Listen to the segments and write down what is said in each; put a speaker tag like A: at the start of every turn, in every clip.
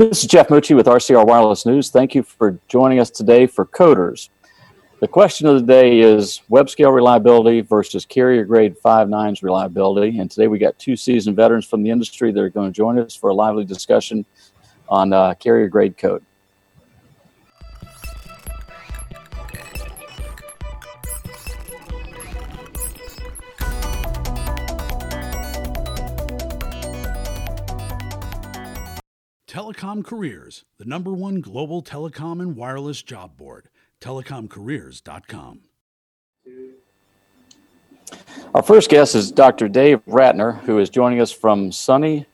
A: This is Jeff Mucci with RCR Wireless News. Thank you for joining us today for Coders. The question of the day is web scale reliability versus carrier grade 5.9's reliability. And today we got two seasoned veterans from the industry that are going to join us for a lively discussion on uh, carrier grade code.
B: Telecom Careers, the number one global telecom and wireless job board. TelecomCareers.com.
A: Our first guest is Dr. Dave Ratner, who is joining us from sunny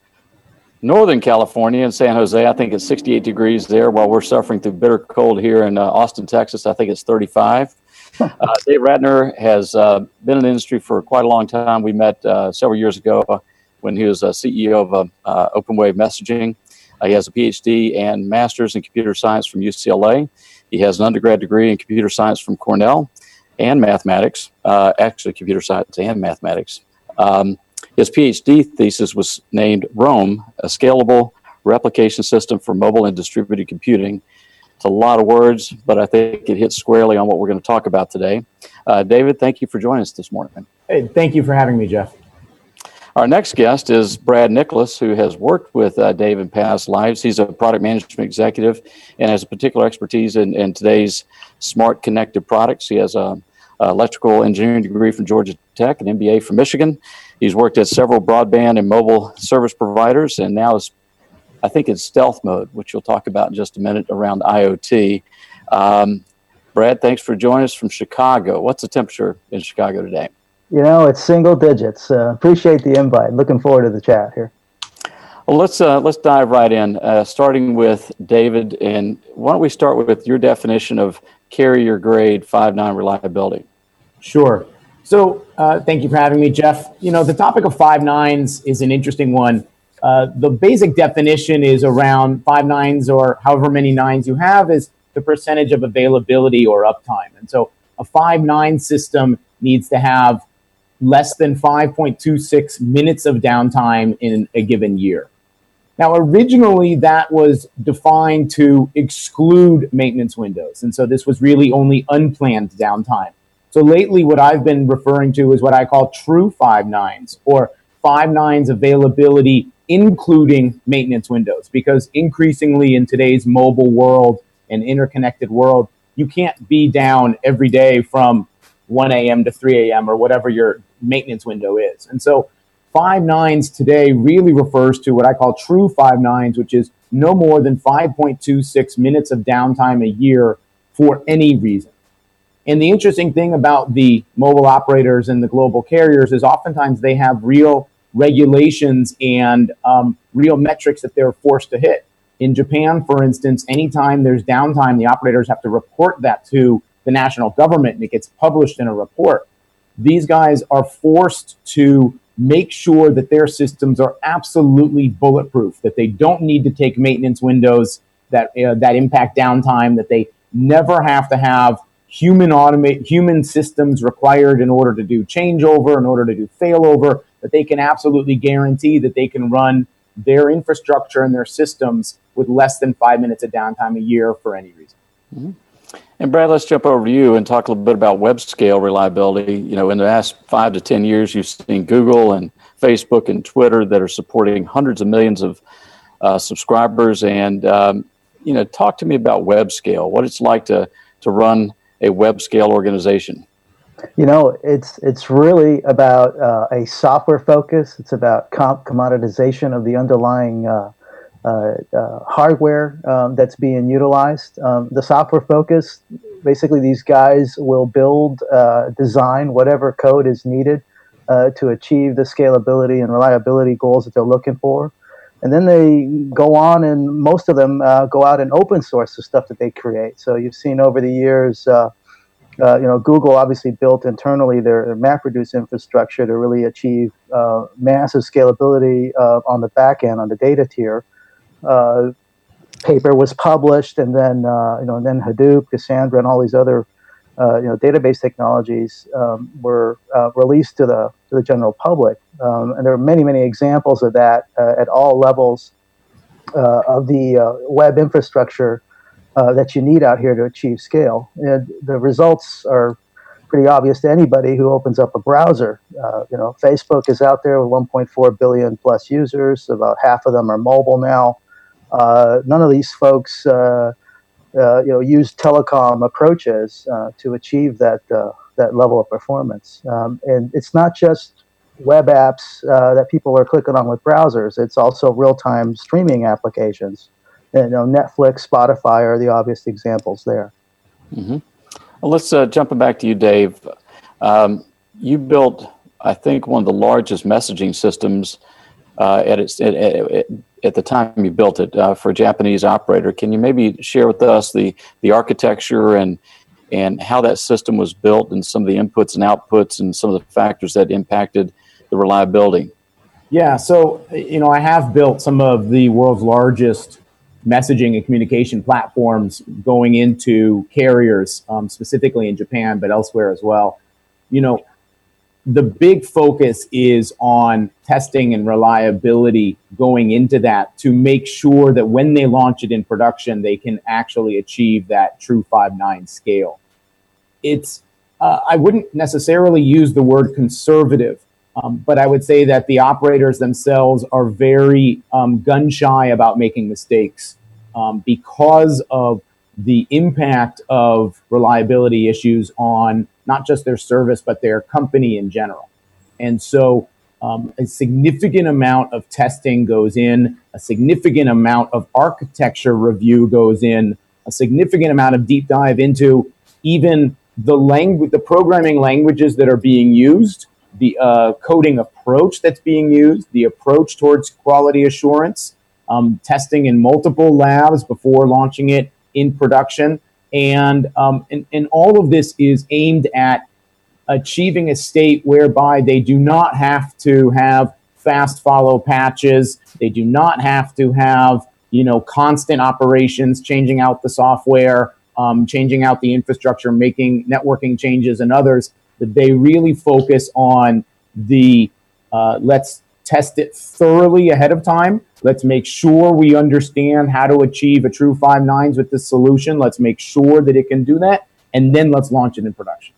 A: Northern California in San Jose. I think it's 68 degrees there while we're suffering through bitter cold here in uh, Austin, Texas. I think it's 35. Uh, Dave Ratner has uh, been in the industry for quite a long time. We met uh, several years ago when he was a CEO of uh, Openwave Messaging. Uh, he has a PhD and master's in computer science from UCLA. He has an undergrad degree in computer science from Cornell and mathematics, uh, actually, computer science and mathematics. Um, his PhD thesis was named Roam, a scalable replication system for mobile and distributed computing. It's a lot of words, but I think it hits squarely on what we're going to talk about today. Uh, David, thank you for joining us this morning.
C: Hey, thank you for having me, Jeff.
A: Our next guest is Brad Nicholas, who has worked with uh, Dave in past lives. He's a product management executive and has a particular expertise in, in today's smart connected products. He has a, electrical engineering degree from Georgia Tech, an MBA from Michigan. He's worked at several broadband and mobile service providers, and now is, I think, in stealth mode, which we'll talk about in just a minute around IoT. Um, Brad, thanks for joining us from Chicago. What's the temperature in Chicago today?
D: You know, it's single digits. Uh, appreciate the invite. Looking forward to the chat here.
A: Well, let's uh, let's dive right in, uh, starting with David. And why don't we start with your definition of carrier grade five nine reliability?
C: Sure. So, uh, thank you for having me, Jeff. You know, the topic of five nines is an interesting one. Uh, the basic definition is around five nines or however many nines you have is the percentage of availability or uptime. And so, a five nine system needs to have less than 5.26 minutes of downtime in a given year. Now, originally that was defined to exclude maintenance windows. And so this was really only unplanned downtime. So lately, what I've been referring to is what I call true five nines or five nines availability, including maintenance windows. Because increasingly in today's mobile world and interconnected world, you can't be down every day from 1 a.m. to 3 a.m. or whatever your maintenance window is. And so five nines today really refers to what I call true five nines, which is no more than 5.26 minutes of downtime a year for any reason. And the interesting thing about the mobile operators and the global carriers is oftentimes they have real regulations and um, real metrics that they're forced to hit. In Japan, for instance, anytime there's downtime, the operators have to report that to the national government and it gets published in a report. These guys are forced to make sure that their systems are absolutely bulletproof, that they don't need to take maintenance windows that uh, that impact downtime, that they never have to have human automate human systems required in order to do changeover, in order to do failover, that they can absolutely guarantee that they can run their infrastructure and their systems with less than five minutes of downtime a year for any reason.
A: Mm-hmm. And Brad, let's jump over to you and talk a little bit about web scale reliability. You know, in the last five to 10 years, you've seen Google and Facebook and Twitter that are supporting hundreds of millions of uh, subscribers. And, um, you know, talk to me about web scale, what it's like to, to run a web scale organization.
D: You know, it's it's really about uh, a software focus. It's about comp- commoditization of the underlying uh, hardware um, that's being utilized. Um, the software focus, basically, these guys will build, uh, design whatever code is needed to achieve the scalability and reliability goals that they're looking for. And then they go on, and most of them go out and open source the stuff that they create. So you've seen over the years. Uh, you know, Google obviously built internally their, their MapReduce infrastructure to really achieve uh, massive scalability uh, on the back end, on the data tier uh, paper was published, and then uh, you know, and then Hadoop, Cassandra, and all these other uh, you know database technologies um, were uh, released to the to the general public. Um, and there are many many examples of that uh, at all levels uh, of the web infrastructure that you need out here to achieve scale. And the results are pretty obvious to anybody who opens up a browser. Uh, you know, Facebook is out there with 1.4 billion plus users. About half of them are mobile now. Uh, none of these folks, uh, uh you know, use telecom approaches to achieve that that level of performance. Um, and it's not just web apps that people are clicking on with browsers. It's also real-time streaming applications. You know, Netflix, Spotify are the obvious examples there.
A: Mm-hmm. Well, let's uh, jump back to you, Dave. Um, you built, I think, one of the largest messaging systems uh, at, its, at, at, at, the time you built it uh, for a Japanese operator. Can you maybe share with us the, the architecture and and how that system was built and some of the inputs and outputs and some of the factors that impacted the reliability?
C: Yeah, so you know, I have built some of the world's largest messaging and communication platforms going into carriers, um, specifically in Japan, but elsewhere as well. You know, the big focus is on testing and reliability going into that to make sure that when they launch it in production, they can actually achieve that true five nine scale. It's, uh, I wouldn't necessarily use the word conservative, um, but I would say that the operators themselves are very um, gun shy about making mistakes um, because of the impact of reliability issues on not just their service, but their company in general. And so um, a significant amount of testing goes in, a significant amount of architecture review goes in, a significant amount of deep dive into even the language, the programming languages that are being used, the uh, coding approach that's being used, the approach towards quality assurance, um, testing in multiple labs before launching it in production. And, um, and, and all of this is aimed at achieving a state whereby they do not have to have fast follow patches. They do not have to have, you know, constant operations, changing out the software, um, changing out the infrastructure, making networking changes and others. That they really focus on the uh, let's test it thoroughly ahead of time. Let's make sure we understand how to achieve a true five nines with this solution. Let's make sure that it can do that, and then let's launch it in production.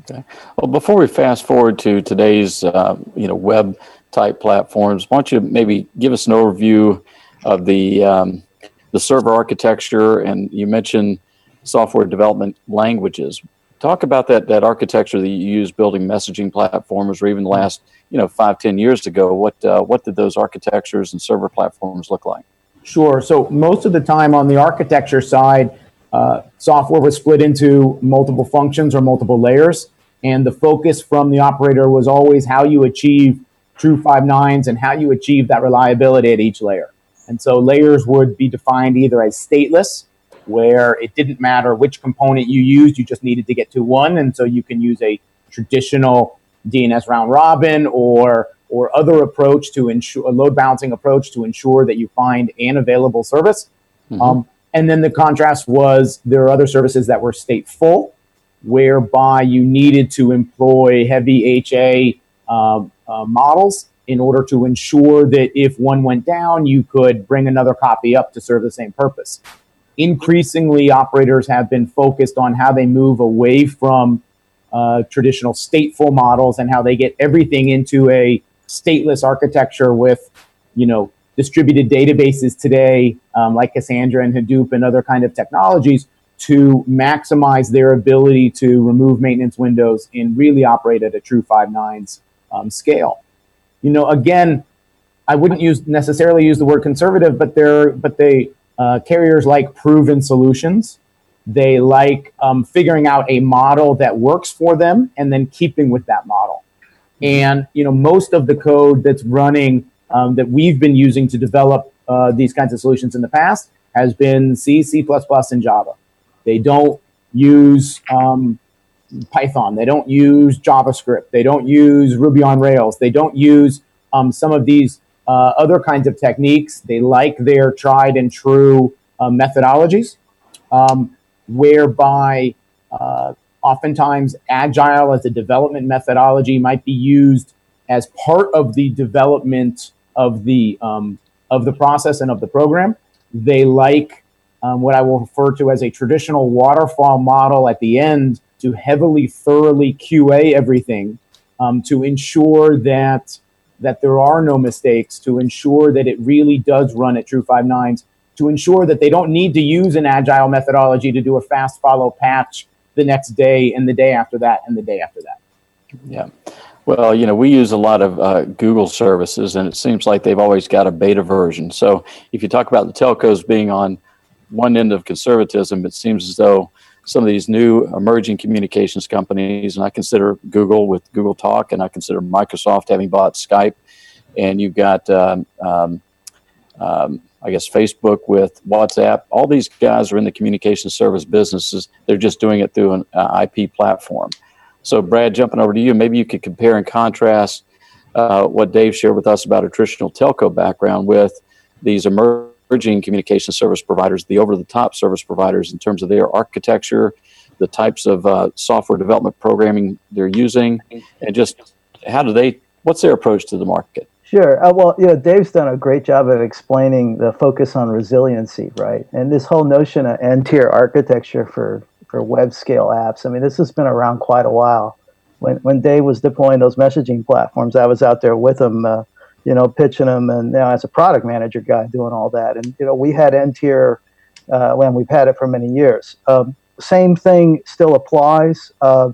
A: Okay. Well, before we fast forward to today's uh, you know web type platforms, why don't you maybe give us an overview of the um, the server architecture? And you mentioned software development languages. Talk about that that architecture that you use building messaging platforms, or even the last you know five ten years ago. What uh, what did those architectures and server platforms look like?
C: Sure. So most of the time on the architecture side, uh, software was split into multiple functions or multiple layers, and the focus from the operator was always how you achieve true five nines and how you achieve that reliability at each layer. And so layers would be defined either as stateless, where it didn't matter which component you used, you just needed to get to one. And so you can use a traditional DNS round robin or or other approach to ensure a load balancing approach to ensure that you find an available service. Mm-hmm. Um, and then the contrast was there are other services that were stateful, whereby you needed to employ heavy HA um, uh, models in order to ensure that if one went down, you could bring another copy up to serve the same purpose increasingly operators have been focused on how they move away from uh, traditional stateful models and how they get everything into a stateless architecture with you know distributed databases today um, like cassandra and hadoop and other kind of technologies to maximize their ability to remove maintenance windows and really operate at a true five nines um, scale. You know again i wouldn't use necessarily use the word conservative but they're but they uh, carriers like proven solutions. They like um, figuring out a model that works for them and then keeping with that model. And you know, most of the code that's running um, that we've been using to develop uh, these kinds of solutions in the past has been C, C++, and Java. They don't use um, Python. They don't use JavaScript. They don't use Ruby on Rails. They don't use um, some of these uh, other kinds of techniques. They like their tried and true uh, methodologies, um, whereby uh, oftentimes agile as a development methodology might be used as part of the development of the um, of the process and of the program. They like um, what I will refer to as a traditional waterfall model at the end to heavily, thoroughly QA everything um, to ensure that that there are no mistakes, to ensure that it really does run at true five nines, to ensure that they don't need to use an agile methodology to do a fast follow patch the next day and the day after that and the day after that.
A: Yeah. Well, you know, we use a lot of uh, Google services, and it seems like they've always got a beta version. So if you talk about the telcos being on one end of conservatism, it seems as though some of these new emerging communications companies, and I consider Google with Google Talk, and I consider Microsoft having bought Skype, and you've got, um, um, um, I guess, Facebook with WhatsApp. All these guys are in the communication service businesses. They're just doing it through an uh, IP platform. So, Brad, jumping over to you, maybe you could compare and contrast uh, what Dave shared with us about a traditional telco background with these emerging emerging communication service providers, the over the top service providers, in terms of their architecture, the types of uh, software development programming they're using, and just how do they, what's their approach to the market?
D: Sure. Uh, well, you know, Dave's done a great job of explaining the focus on resiliency, right? And this whole notion of n-tier architecture for, for web scale apps. I mean, this has been around quite a while. When, when Dave was deploying those messaging platforms, I was out there with him uh, you know, pitching them, and now as a product manager guy doing all that. And you know, we had N tier uh, when we've had it for many years. Um, same thing still applies. Uh,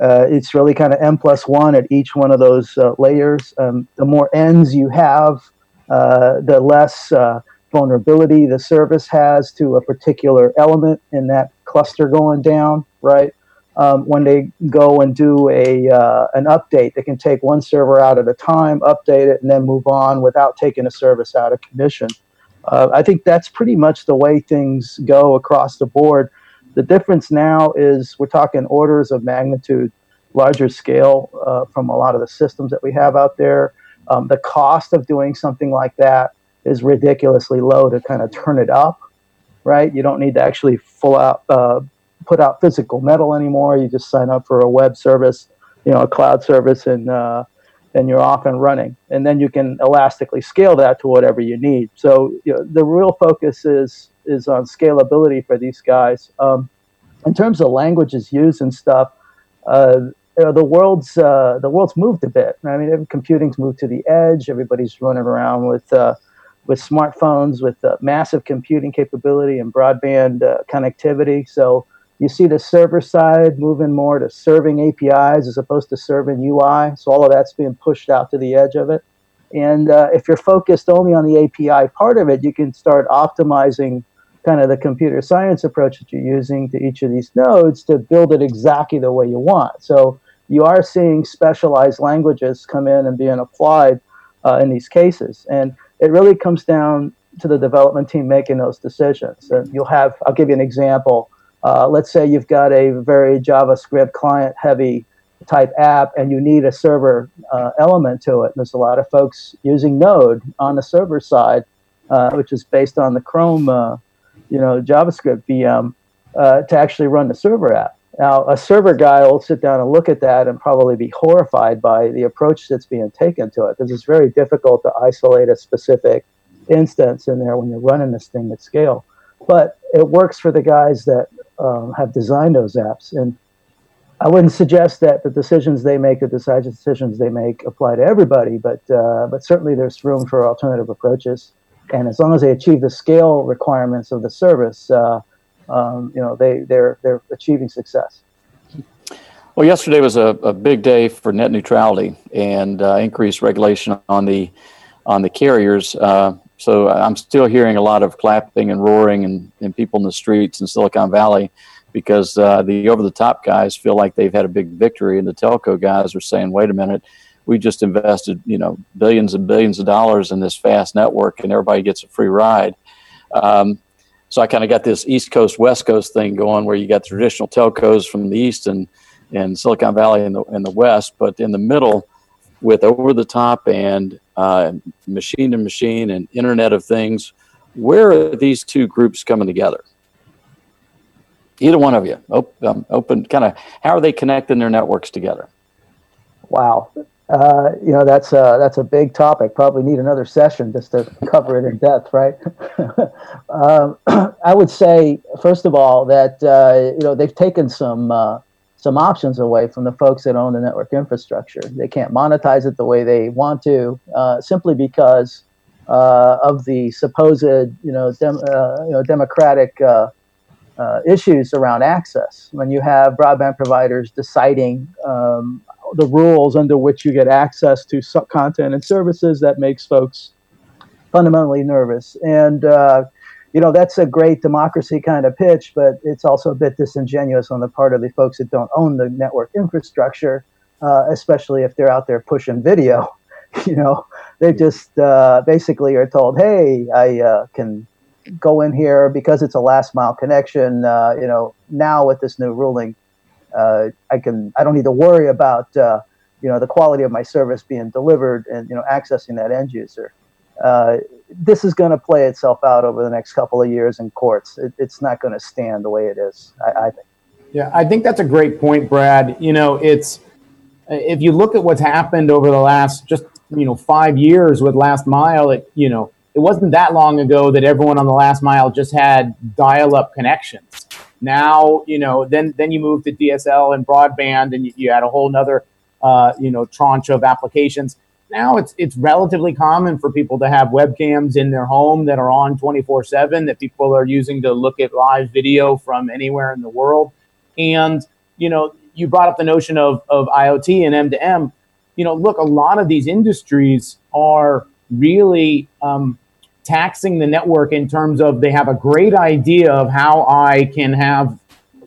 D: uh, it's really kind of n plus one at each one of those uh, layers. Um, the more ends you have, uh, the less uh, vulnerability the service has to a particular element in that cluster going down, right? Um, when they go and do a uh, an update. They can take one server out at a time, update it, and then move on without taking a service out of commission. Uh, I think that's pretty much the way things go across the board. The difference now is we're talking orders of magnitude larger scale uh, from a lot of the systems that we have out there. Um, the cost of doing something like that is ridiculously low to kind of turn it up, right? You don't need to actually full out uh, put out physical metal anymore. You just sign up for a web service, you know, a cloud service, and uh, and you're off and running. And then you can elastically scale that to whatever you need. So you know, the real focus is is on scalability for these guys. Um, in terms of languages used and stuff, uh, you know, the world's uh, the world's moved a bit. I mean, computing's moved to the edge. Everybody's running around with uh, with smartphones with uh, massive computing capability and broadband uh, connectivity. So you see the server side moving more to serving APIs as opposed to serving UI. So all of that's being pushed out to the edge of it. And uh, if you're focused only on the API part of it, you can start optimizing kind of the computer science approach that you're using to each of these nodes to build it exactly the way you want. So you are seeing specialized languages come in and being applied uh, in these cases. And it really comes down to the development team making those decisions. And you'll have, I'll give you an example uh, let's say you've got a very JavaScript client heavy type app and you need a server uh, element to it. There's a lot of folks using Node on the server side, uh, which is based on the Chrome, uh, you know, JavaScript VM uh, to actually run the server app. Now, a server guy will sit down and look at that and probably be horrified by the approach that's being taken to it because it's very difficult to isolate a specific instance in there when you're running this thing at scale. But it works for the guys that um, have designed those apps. And I wouldn't suggest that the decisions they make, the decisions they make, apply to everybody, but uh, but certainly there's room for alternative approaches. And as long as they achieve the scale requirements of the service, uh, um, you know, they they're they're achieving success.
A: Well, yesterday was a, a big day for net neutrality and uh, increased regulation on the on the carriers. Uh, so I'm still hearing a lot of clapping and roaring and, and people in the streets in Silicon Valley because uh, the over the top guys feel like they've had a big victory, and the telco guys are saying, wait a minute, we just invested you know billions and billions of dollars in this fast network, and everybody gets a free ride. Um, so I kind of got this East Coast West Coast thing going, where you got traditional telcos from the east and and Silicon Valley in the in the west, but in the middle with over the top and uh, machine to machine and Internet of Things. Where are these two groups coming together? Either one of you, open, um, open kind of, how are they connecting their networks together?
D: Wow. Uh, you know, that's a, that's a big topic. Probably need another session just to cover it in depth, right? um, I would say, first of all, that uh, you know they've taken some uh, some options away from the folks that own the network infrastructure. They can't monetize it the way they want to, uh, simply because uh, of the supposed, you know, dem- uh, you know democratic issues around access. When you have broadband providers deciding um, the rules under which you get access to content and services that makes folks fundamentally nervous. And, uh, you know, that's a great democracy kind of pitch, but it's also a bit disingenuous on the part of the folks that don't own the network infrastructure, uh, especially if they're out there pushing video. You know, they just uh, basically are told, hey, I uh, can go in here because it's a last mile connection. Uh, you know, now with this new ruling, uh, I can I don't need to worry about uh, you know the quality of my service being delivered and you know accessing that end user. Uh, this is going to play itself out over the next couple of years in courts. It, it's not going to stand the way it is. I, I think.
C: Yeah, I think that's a great point, Brad. You know, it's if you look at what's happened over the last just you know five years with last mile, it you know it wasn't that long ago that everyone on the last mile just had dial-up connections. Now, you know, then then you move to DSL and broadband, and you, you had a whole nother, uh, you know, tranche of applications. Now it's it's relatively common for people to have webcams in their home that are on 24/7 that people are using to look at live video from anywhere in the world. And you know, you brought up the notion of of IoT and M2M. You know, look, a lot of these industries are really um, taxing the network in terms of they have a great idea of how I can have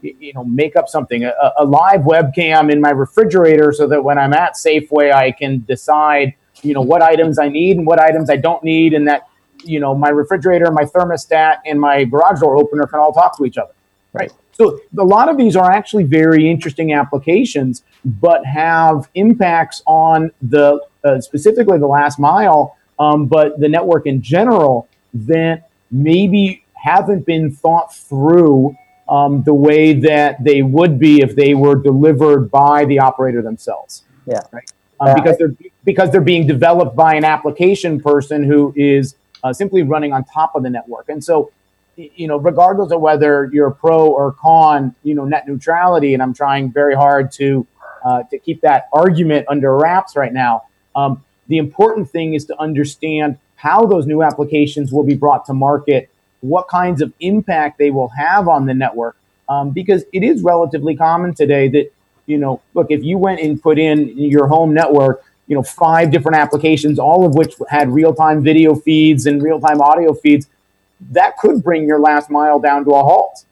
C: you know make up something a, a, live webcam in my refrigerator so that when I'm at Safeway I can decide you know what items I need and what items I don't need and that you know my refrigerator my thermostat and my garage door opener can all talk to each other. Right. So a lot of these are actually very interesting applications but have impacts on the uh, specifically the last mile um, but the network in general that maybe haven't been thought through um, the way that they would be if they were delivered by the operator themselves.
D: Yeah.
C: Right. Um, because they're because they're being developed by an application person who is uh, simply running on top of the network. And so, you know, regardless of whether you're pro or con, you know, net neutrality, and I'm trying very hard to uh, to keep that argument under wraps right now. Um, the important thing is to understand how those new applications will be brought to market, what kinds of impact they will have on the network. Um, because it is relatively common today that, you know, look, if you went and put in your home network, you know, five different applications, all of which had real time video feeds and real time audio feeds, that could bring your last mile down to a halt.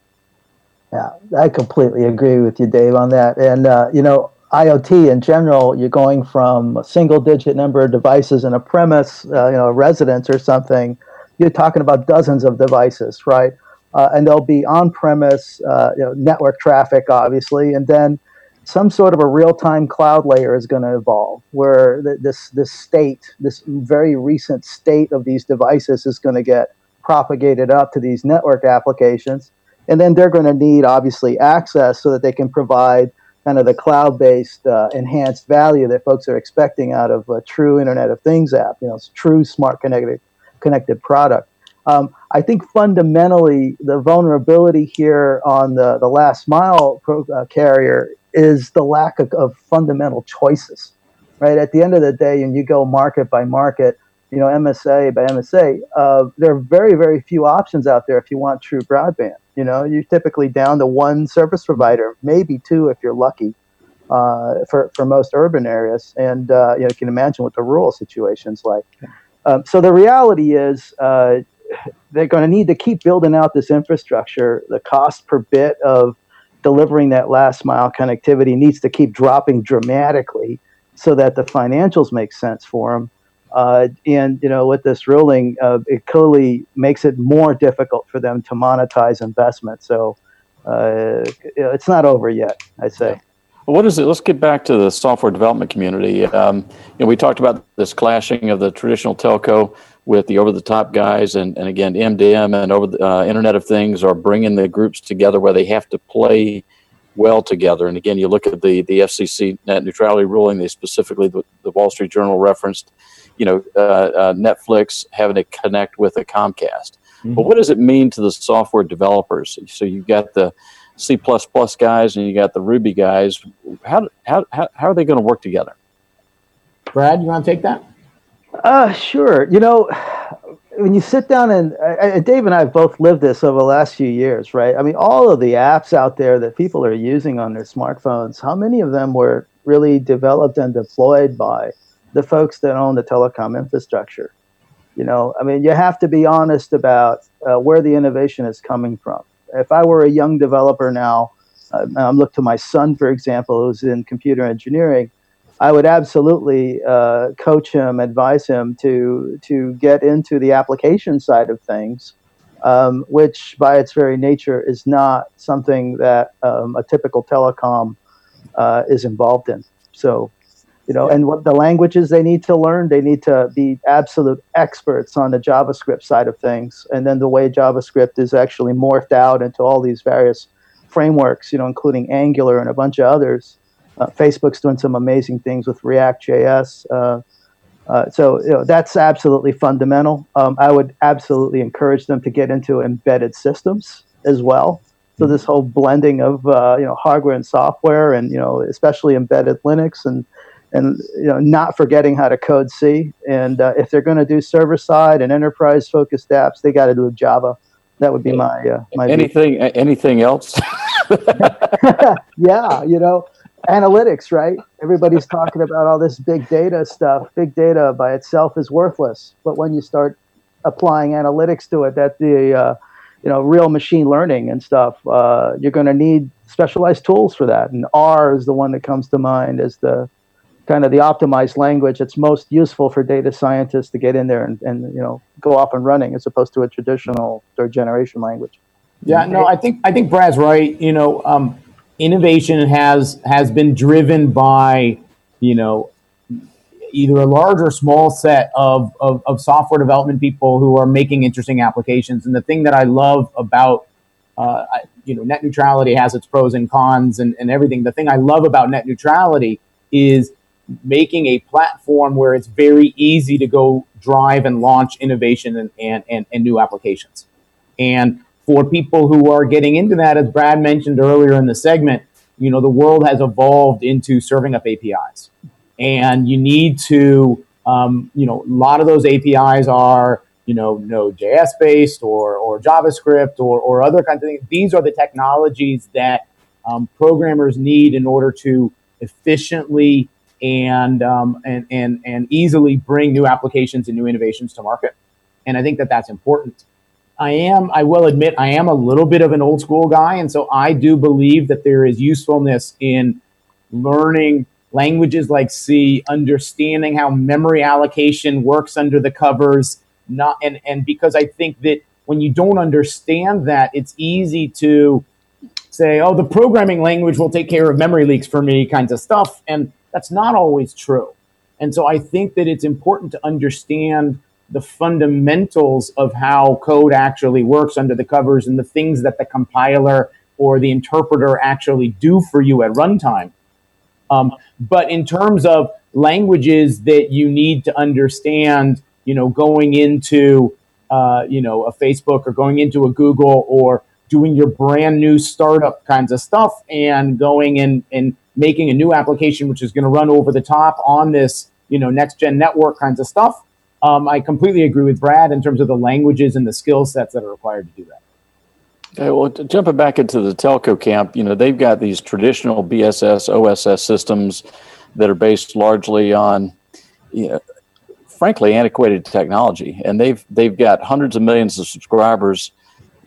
D: Yeah, I completely agree with you, Dave, on that. And, uh, you know, IoT in general, you're going from a single digit number of devices in a premise, uh, you know, a residence or something. You're talking about dozens of devices, right? Uh, and there'll be on premise uh, you know, network traffic, obviously, and then some sort of a real time cloud layer is going to evolve where th- this, this state, this very recent state of these devices is going to get propagated up to these network applications. And then they're going to need, obviously, access so that they can provide kind of the cloud-based uh, enhanced value that folks are expecting out of a true Internet of Things app. You know, true smart connected connected product. Um, I think fundamentally the vulnerability here on the, the last mile pro, uh, carrier is the lack of, of, fundamental choices, right? At the end of the day, when you go market by market, you know, MSA by MSA, uh, there are very, very few options out there if you want true broadband. You know, you're typically down to one service provider, maybe two if you're lucky, uh, for for most urban areas. And uh, you know, you can imagine what the rural situation's like. Um, so the reality is, uh, they're going to need to keep building out this infrastructure. The cost per bit of delivering that last mile connectivity needs to keep dropping dramatically so that the financials make sense for them. Uh, and you know, with this ruling, uh, it clearly makes it more difficult for them to monetize investment. So uh, it's not over yet, I'd say.
A: Well, what is it? Let's get back to the software development community. Um, you know, we talked about this clashing of the traditional telco with the over-the-top guys, and, and again, MDM and over the uh, Internet of Things are bringing the groups together where they have to play well together. And again, you look at the the FCC net neutrality ruling. They specifically the, the Wall Street Journal referenced, you know, uh, uh, Netflix having to connect with a Comcast. Mm-hmm. But what does it mean to the software developers? So you've got the C++ plus guys and you got the Ruby guys. How how how, how are they going to work together?
C: Brad, you want to take that?
D: Uh, sure. You know, when you sit down and uh, Dave and I have both lived this over the last few years, right? I mean, all of the apps out there that people are using on their smartphones, how many of them were really developed and deployed by the folks that own the telecom infrastructure? You know, I mean, you have to be honest about uh, where the innovation is coming from. If I were a young developer now, uh, I'm look to my son, for example, who's in computer engineering I would absolutely uh, coach him, advise him to to get into the application side of things, um, which by its very nature is not something that um, a typical telecom uh, is involved in. So, you know, and what the languages they need to learn, they need to be absolute experts on the JavaScript side of things, and then the way JavaScript is actually morphed out into all these various frameworks, you know, including Angular and a bunch of others uh, Facebook's doing some amazing things with React.js. Uh, uh, so you know, that's absolutely fundamental. Um, I would absolutely encourage them to get into embedded systems as well. So this whole blending of uh, you know hardware and software, and you know especially embedded Linux, and and you know not forgetting how to code C. And uh, if they're going to do server side and enterprise focused apps, they got to do Java. That would be my uh, my
A: anything view. anything else.
D: yeah, you know, analytics, right? Everybody's talking about all this big data stuff. Big data by itself is worthless, but when you start applying analytics to it, that the uh, you know real machine learning and stuff, uh, you're going to need specialized tools for that. And R is the one that comes to mind as the kind of the optimized language that's most useful for data scientists to get in there and, and you know go off and running as opposed to a traditional third generation language.
C: Yeah, no, I think I think Brad's right. You know, um, innovation has has been driven by you know either a large or small set of, of, of, software development people who are making interesting applications. And the thing that I love about, uh, you know, net neutrality has its pros and cons and, and everything. The thing I love about net neutrality is making a platform where it's very easy to go drive and launch innovation and, and, and, and new applications. And for people who are getting into that, as Brad mentioned earlier in the segment, you know, the world has evolved into serving up APIs. And you need to, um, you know, a lot of those APIs are, you know, Node.js based or, or JavaScript or, or other kinds of things. These are the technologies that um, programmers need in order to efficiently and, um, and, and, and easily bring new applications and new innovations to market. And I think that that's important. I am, I will admit, I am a little bit of an old school guy. And so I do believe that there is usefulness in learning languages like C, understanding how memory allocation works under the covers. Not, and, and because I think that when you don't understand that, it's easy to say, oh, the programming language will take care of memory leaks for me, kinds of stuff. And that's not always true. And so I think that it's important to understand the fundamentals of how code actually works under the covers and the things that the compiler or the interpreter actually do for you at runtime. Um, but in terms of languages that you need to understand, you know, going into, uh, you know, a Facebook or going into a Google or doing your brand new startup kinds of stuff and going and, and making a new application which is going to run over the top on this, you know, next gen network kinds of stuff um, I completely agree with Brad in terms of the languages and the skill sets that are required to do that.
A: Okay, well, jumping back into the telco camp, you know, they've got these traditional BSS, OSS systems that are based largely on, you know, frankly, antiquated technology. And they've, they've got hundreds of millions of subscribers.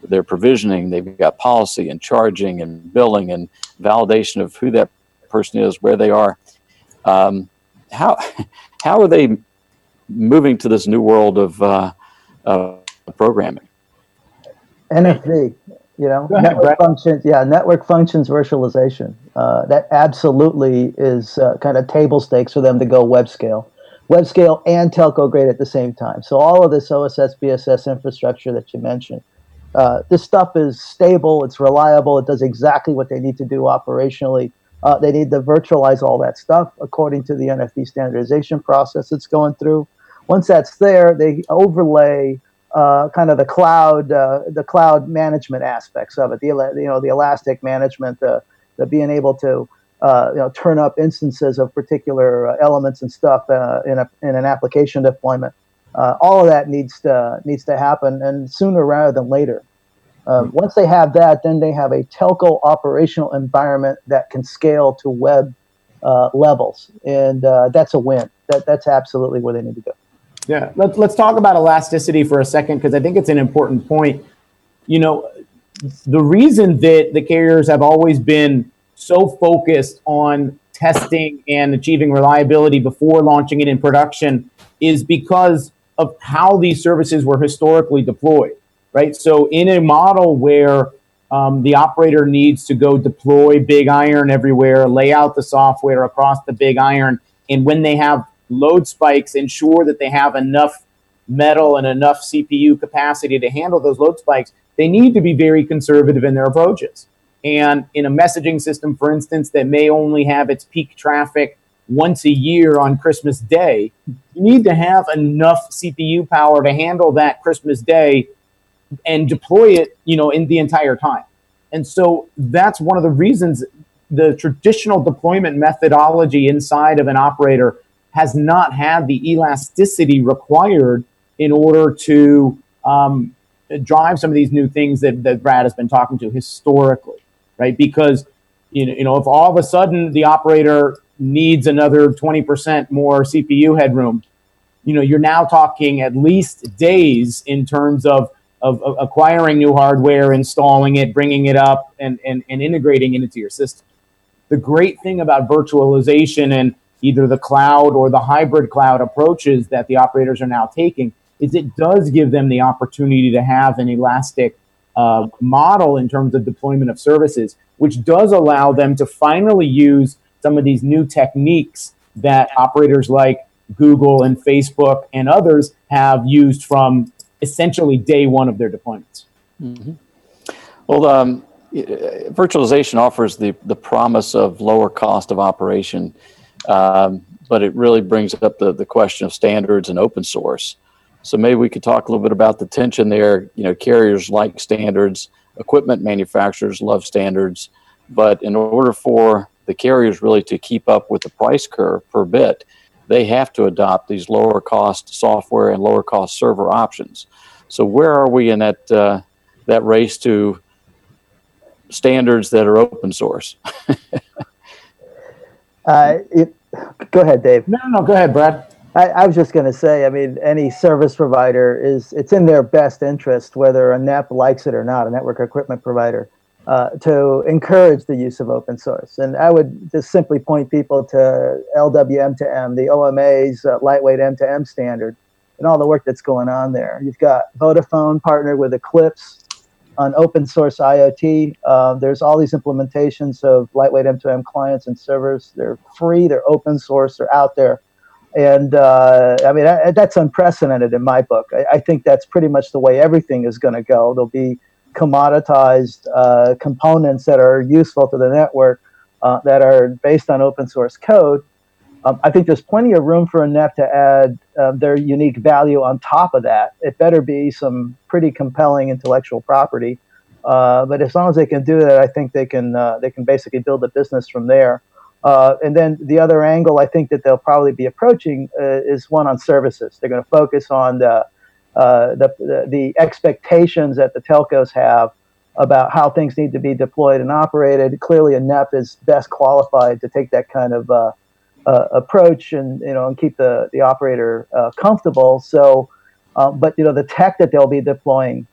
A: They're provisioning, they've got policy and charging and billing and validation of who that person is, where they are. Um, how, how are they moving to this new world of uh, uh, programming.
D: NFV, you know, network functions. Yeah, network functions virtualization. Uh, that absolutely is uh, kind of table stakes for them to go web scale, web scale and telco grade at the same time. So all of this OSS BSS infrastructure that you mentioned Uh, this stuff is stable, it's reliable, it does exactly what they need to do operationally. Uh, they need to virtualize all that stuff according to the NFV standardization process it's going through. Once that's there, they overlay uh, kind of the cloud, uh, the cloud management aspects of it. The you know the elastic management, the the being able to uh, you know turn up instances of particular uh, elements and stuff uh, in a in an application deployment. All of that needs to needs to happen, and sooner rather than later. Um, hmm. once they have that, then they have a telco operational environment that can scale to web uh, levels, and uh, that's a win. That that's absolutely where they need to go.
C: Yeah, let's let's talk about elasticity for a second because I think it's an important point. You know, the reason that the carriers have always been so focused on testing and achieving reliability before launching it in production is because of how these services were historically deployed, right? So in a model where um, the operator needs to go deploy big iron everywhere, lay out the software across the big iron, and when they have load spikes, ensure that they have enough metal and enough CPU capacity to handle those load spikes, they need to be very conservative in their approaches. And in a messaging system, for instance, that may only have its peak traffic once a year on Christmas Day, you need to have enough CPU power to handle that Christmas Day and deploy it, you know, in the entire time. And so that's one of the reasons the traditional deployment methodology inside of an operator has not had the elasticity required in order to um, drive some of these new things that, that Brad has been talking to historically, right? Because you know, you know, if all of a sudden the operator needs another 20% more CPU headroom, you know, you're now talking at least days in terms of, of, of acquiring new hardware, installing it, bringing it up, and, and, and integrating it into your system. The great thing about virtualization and either the cloud or the hybrid cloud approaches that the operators are now taking is it does give them the opportunity to have an elastic uh, model in terms of deployment of services, which does allow them to finally use some of these new techniques that operators like Google and Facebook and others have used from essentially day one of their deployments.
A: Mm-hmm. Well, um, virtualization offers the, the promise of lower cost of operation um, but it really brings up the, the question of standards and open source. So maybe we could talk a little bit about the tension there. You know, carriers like standards, equipment manufacturers love standards, but in order for the carriers really to keep up with the price curve per bit, they have to adopt these lower cost software and lower cost server options. So where are we in that uh, that race to standards that are open source?
D: Uh, it, go ahead, Dave.
C: No, no, no, go ahead, Brad.
D: I, I was just going to say, I mean, any service provider is, it's in their best interest, whether a NEP likes it or not, a network equipment provider, uh, to encourage the use of open source. And I would just simply point people to LWM2M, the OMA's uh, lightweight M2M standard, and all the work that's going on there. You've got Vodafone partnered with Eclipse on open source IoT. Uh, there's all these implementations of lightweight M2M clients and servers. They're free, they're open source, they're out there. And uh, I mean, I, that's unprecedented in my book. I, I, think that's pretty much the way everything is going to go. There'll be commoditized uh, components that are useful to the network uh, that are based on open source code. Um, I think there's plenty of room for a NEP to add uh, their unique value on top of that. It better be some pretty compelling intellectual property. Uh, but as long as they can do that, I think they can uh, they can basically build a business from there. Uh, and then the other angle I think that they'll probably be approaching uh, is one on services. They're going to focus on the, uh, the, the expectations that the telcos have about how things need to be deployed and operated. Clearly, a NEP is best qualified to take that kind of uh, approach and you know and keep the the operator uh, comfortable. So, uh, but you know the tech that they'll be deploying,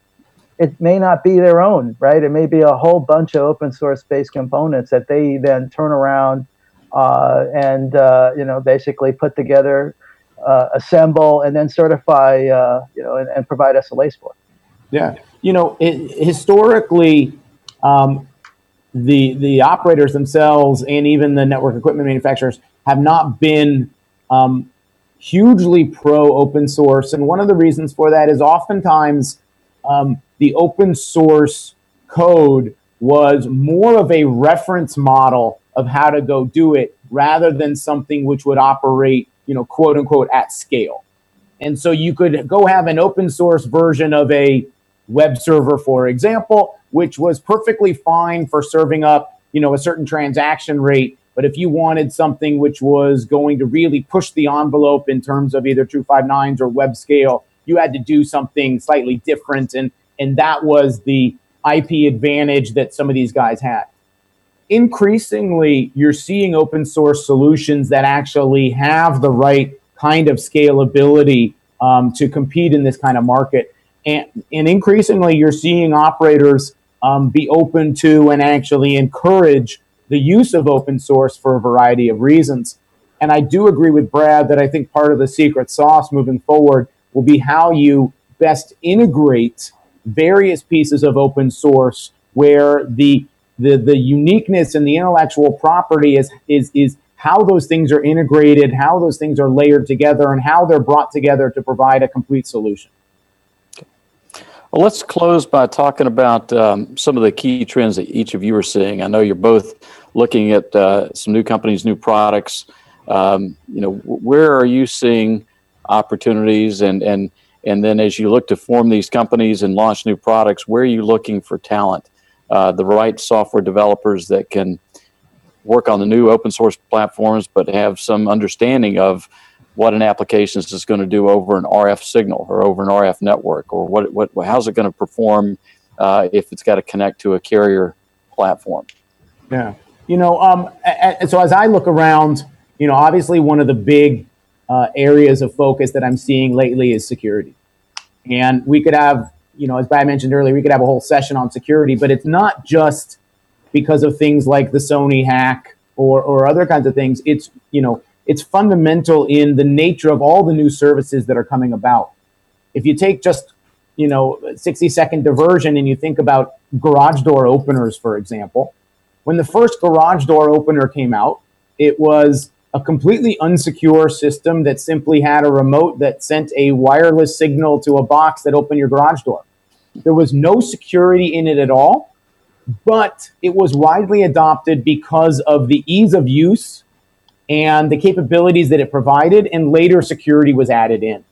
D: it may not be their own, right? It may be a whole bunch of open source based components that they then turn around uh, and uh, you know basically put together, uh, assemble, and then certify, you know, and, and, provide SLAs for.
C: Yeah, you know, it, historically. Um, the the operators themselves and even the network equipment manufacturers have not been um, hugely pro open source. And one of the reasons for that is oftentimes um, the open source code was more of a reference model of how to go do it rather than something which would operate, you know, quote unquote at scale. And so you could go have an open source version of a web server, for example, which was perfectly fine for serving up, you know, a certain transaction rate. But if you wanted something which was going to really push the envelope in terms of either 259s or web scale, you had to do something slightly different. And, and that was the IP advantage that some of these guys had. Increasingly, you're seeing open source solutions that actually have the right kind of scalability um, to compete in this kind of market. And, and increasingly, you're seeing operators um, be open to and actually encourage the use of open source for a variety of reasons. And I do agree with Brad that I think part of the secret sauce moving forward will be how you best integrate various pieces of open source where the the, the uniqueness and the intellectual property is, is, is how those things are integrated, how those things are layered together, and how they're brought together to provide a complete solution.
A: Well, let's close by talking about um, some of the key trends that each of you are seeing. I know you're both looking at uh, some new companies, new products. Um, you know, where are you seeing opportunities, and and and then as you look to form these companies and launch new products, where are you looking for talent, uh, the right software developers that can work on the new open source platforms, but have some understanding of what an application is going to do over an RF signal or over an RF network, or what, what how's it going to perform uh, if it's got to connect to a carrier platform.
C: Yeah, you know, um, so as I look around, you know, obviously one of the big uh, areas of focus that I'm seeing lately is security, and we could have, you know, as I mentioned earlier, we could have a whole session on security, but it's not just because of things like the Sony hack or, or other kinds of things. It's, you know, it's fundamental in the nature of all the new services that are coming about. If you take just, you know, 60 second diversion and you think about garage door openers, for example, when the first garage door opener came out, it was a completely unsecure system that simply had a remote that sent a wireless signal to a box that opened your garage door. There was no security in it at all but it was widely adopted because of the ease of use and the capabilities that it provided, and later security was added in.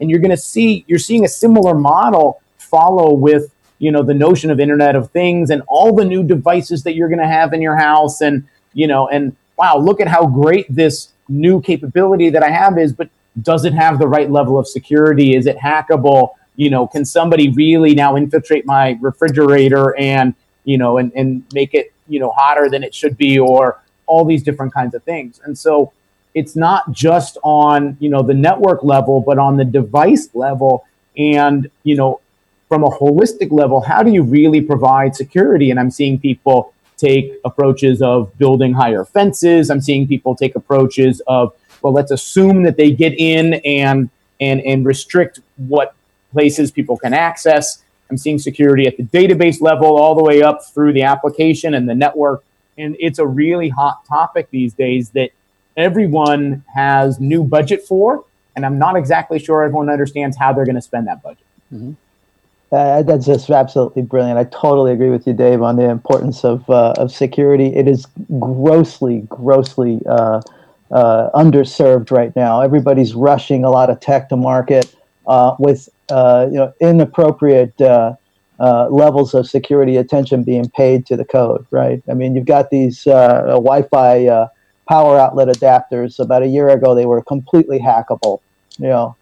C: And you're going to see you're seeing a similar model follow with you know the notion of Internet of Things and all the new devices that you're going to have in your house, and you know, and wow, look at how great this new capability that I have is, but does it have the right level of security? Is it hackable? You know, can somebody really now infiltrate my refrigerator and you know, and, and make it, you know, hotter than it should be or all these different kinds of things. And so it's not just on, you know, the network level, but on the device level and, you know, from a holistic level, how do you really provide security? And I'm seeing people take approaches of building higher fences. I'm seeing people take approaches of, well, let's assume that they get in and and and restrict what places people can access. I'm seeing security at the database level all the way up through the application and the network. And it's a really hot topic these days that everyone has new budget for. And I'm not exactly sure everyone understands how they're going to spend that budget.
D: Mm-hmm. Uh, that's just absolutely brilliant. I totally agree with you, Dave, on the importance of uh, of security. It is grossly, grossly uh, uh underserved right now. Everybody's rushing a lot of tech to market uh, with uh, you know inappropriate levels of security attention being paid to the code, right? I mean, you've got these Wi-Fi power outlet adapters. About a year ago, they were completely hackable. You know,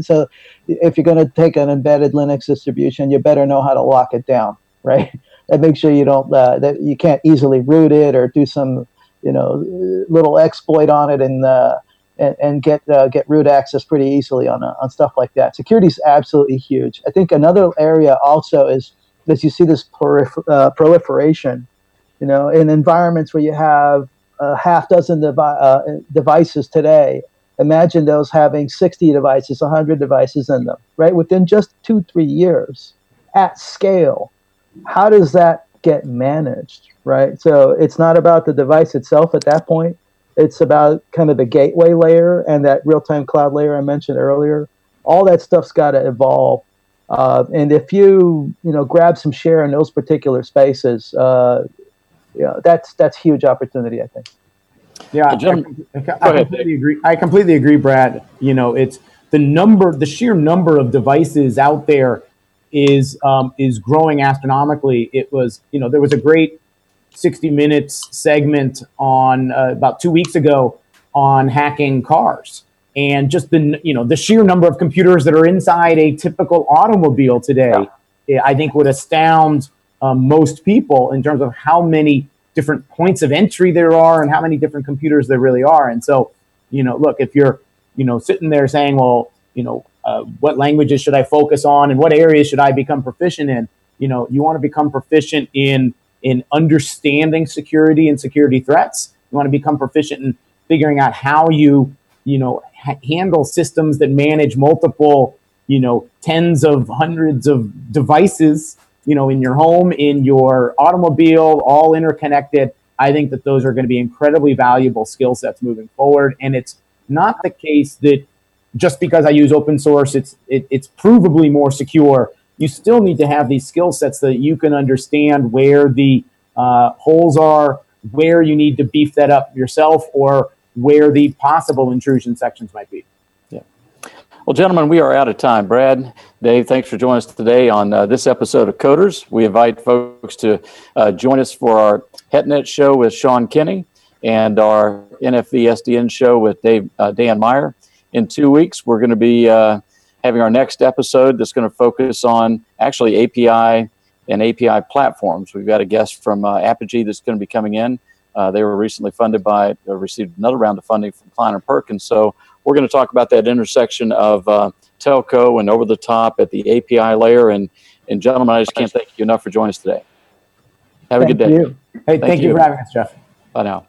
D: so if you're going to take an embedded Linux distribution, you better know how to lock it down, right? and make sure you don't that you can't easily root it or do some you know little exploit on it and and, and get uh, get root access pretty easily on uh, on stuff like that. Security is absolutely huge. I think another area also is as you see this uh, proliferation, you know, in environments where you have a half dozen devi- uh, devices today. Imagine those having 60 devices, 100 devices in them, right? Within just two, three years at scale. How does that get managed, right? So it's not about the device itself at that point it's about kind of the gateway layer and that real time cloud layer I mentioned earlier. All that stuff's got to evolve. Uh, and if you you know grab some share in those particular spaces, uh, you know, that's that's huge opportunity, I think.
C: Yeah, I, I, I completely agree. I completely agree, Brad. You know, it's the number, the sheer number of devices out there is um, is growing astronomically. It was, you know, there was a great 60 minutes segment on uh, about two weeks ago on hacking cars and just the you know the sheer number of computers that are inside a typical automobile today yeah. i think would astound um, most people in terms of how many different points of entry there are and how many different computers there really are. And so you know look if you're you know sitting there saying well you know uh, what languages should i focus on and what areas should i become proficient in? You know you want to become proficient in in understanding security and security threats. You want to become proficient in figuring out how you you know ha- handle systems that manage multiple you know tens of hundreds of devices you know in your home in your automobile all interconnected i think that those are going to be incredibly valuable skill sets moving forward and it's not the case that just because i use open source it's it, it's provably more secure you still need to have these skill sets that you can understand where the uh, holes are where you need to beef that up yourself or where the possible intrusion sections might be.
A: Well, gentlemen, we are out of time. Brad, Dave, thanks for joining us today on uh, this episode of Coders. We invite folks to uh, join us for our HetNet show with Sean Kinney and our NFV SDN show with Dave uh, Dan Meyer. In two weeks, we're going to be uh, having our next episode that's going to focus on actually API and API platforms. We've got a guest from uh, Apigee that's going to be coming in uh, they were recently funded by, uh, received another round of funding from Kleiner Perkins. So we're going to talk about that intersection of uh, telco and over the top at the API layer. And, and gentlemen, I just can't thank you enough for joining us today. Have
C: thank
A: a good day.
C: You. Hey, thank, thank you. you for having us, Jeff.
A: Bye now.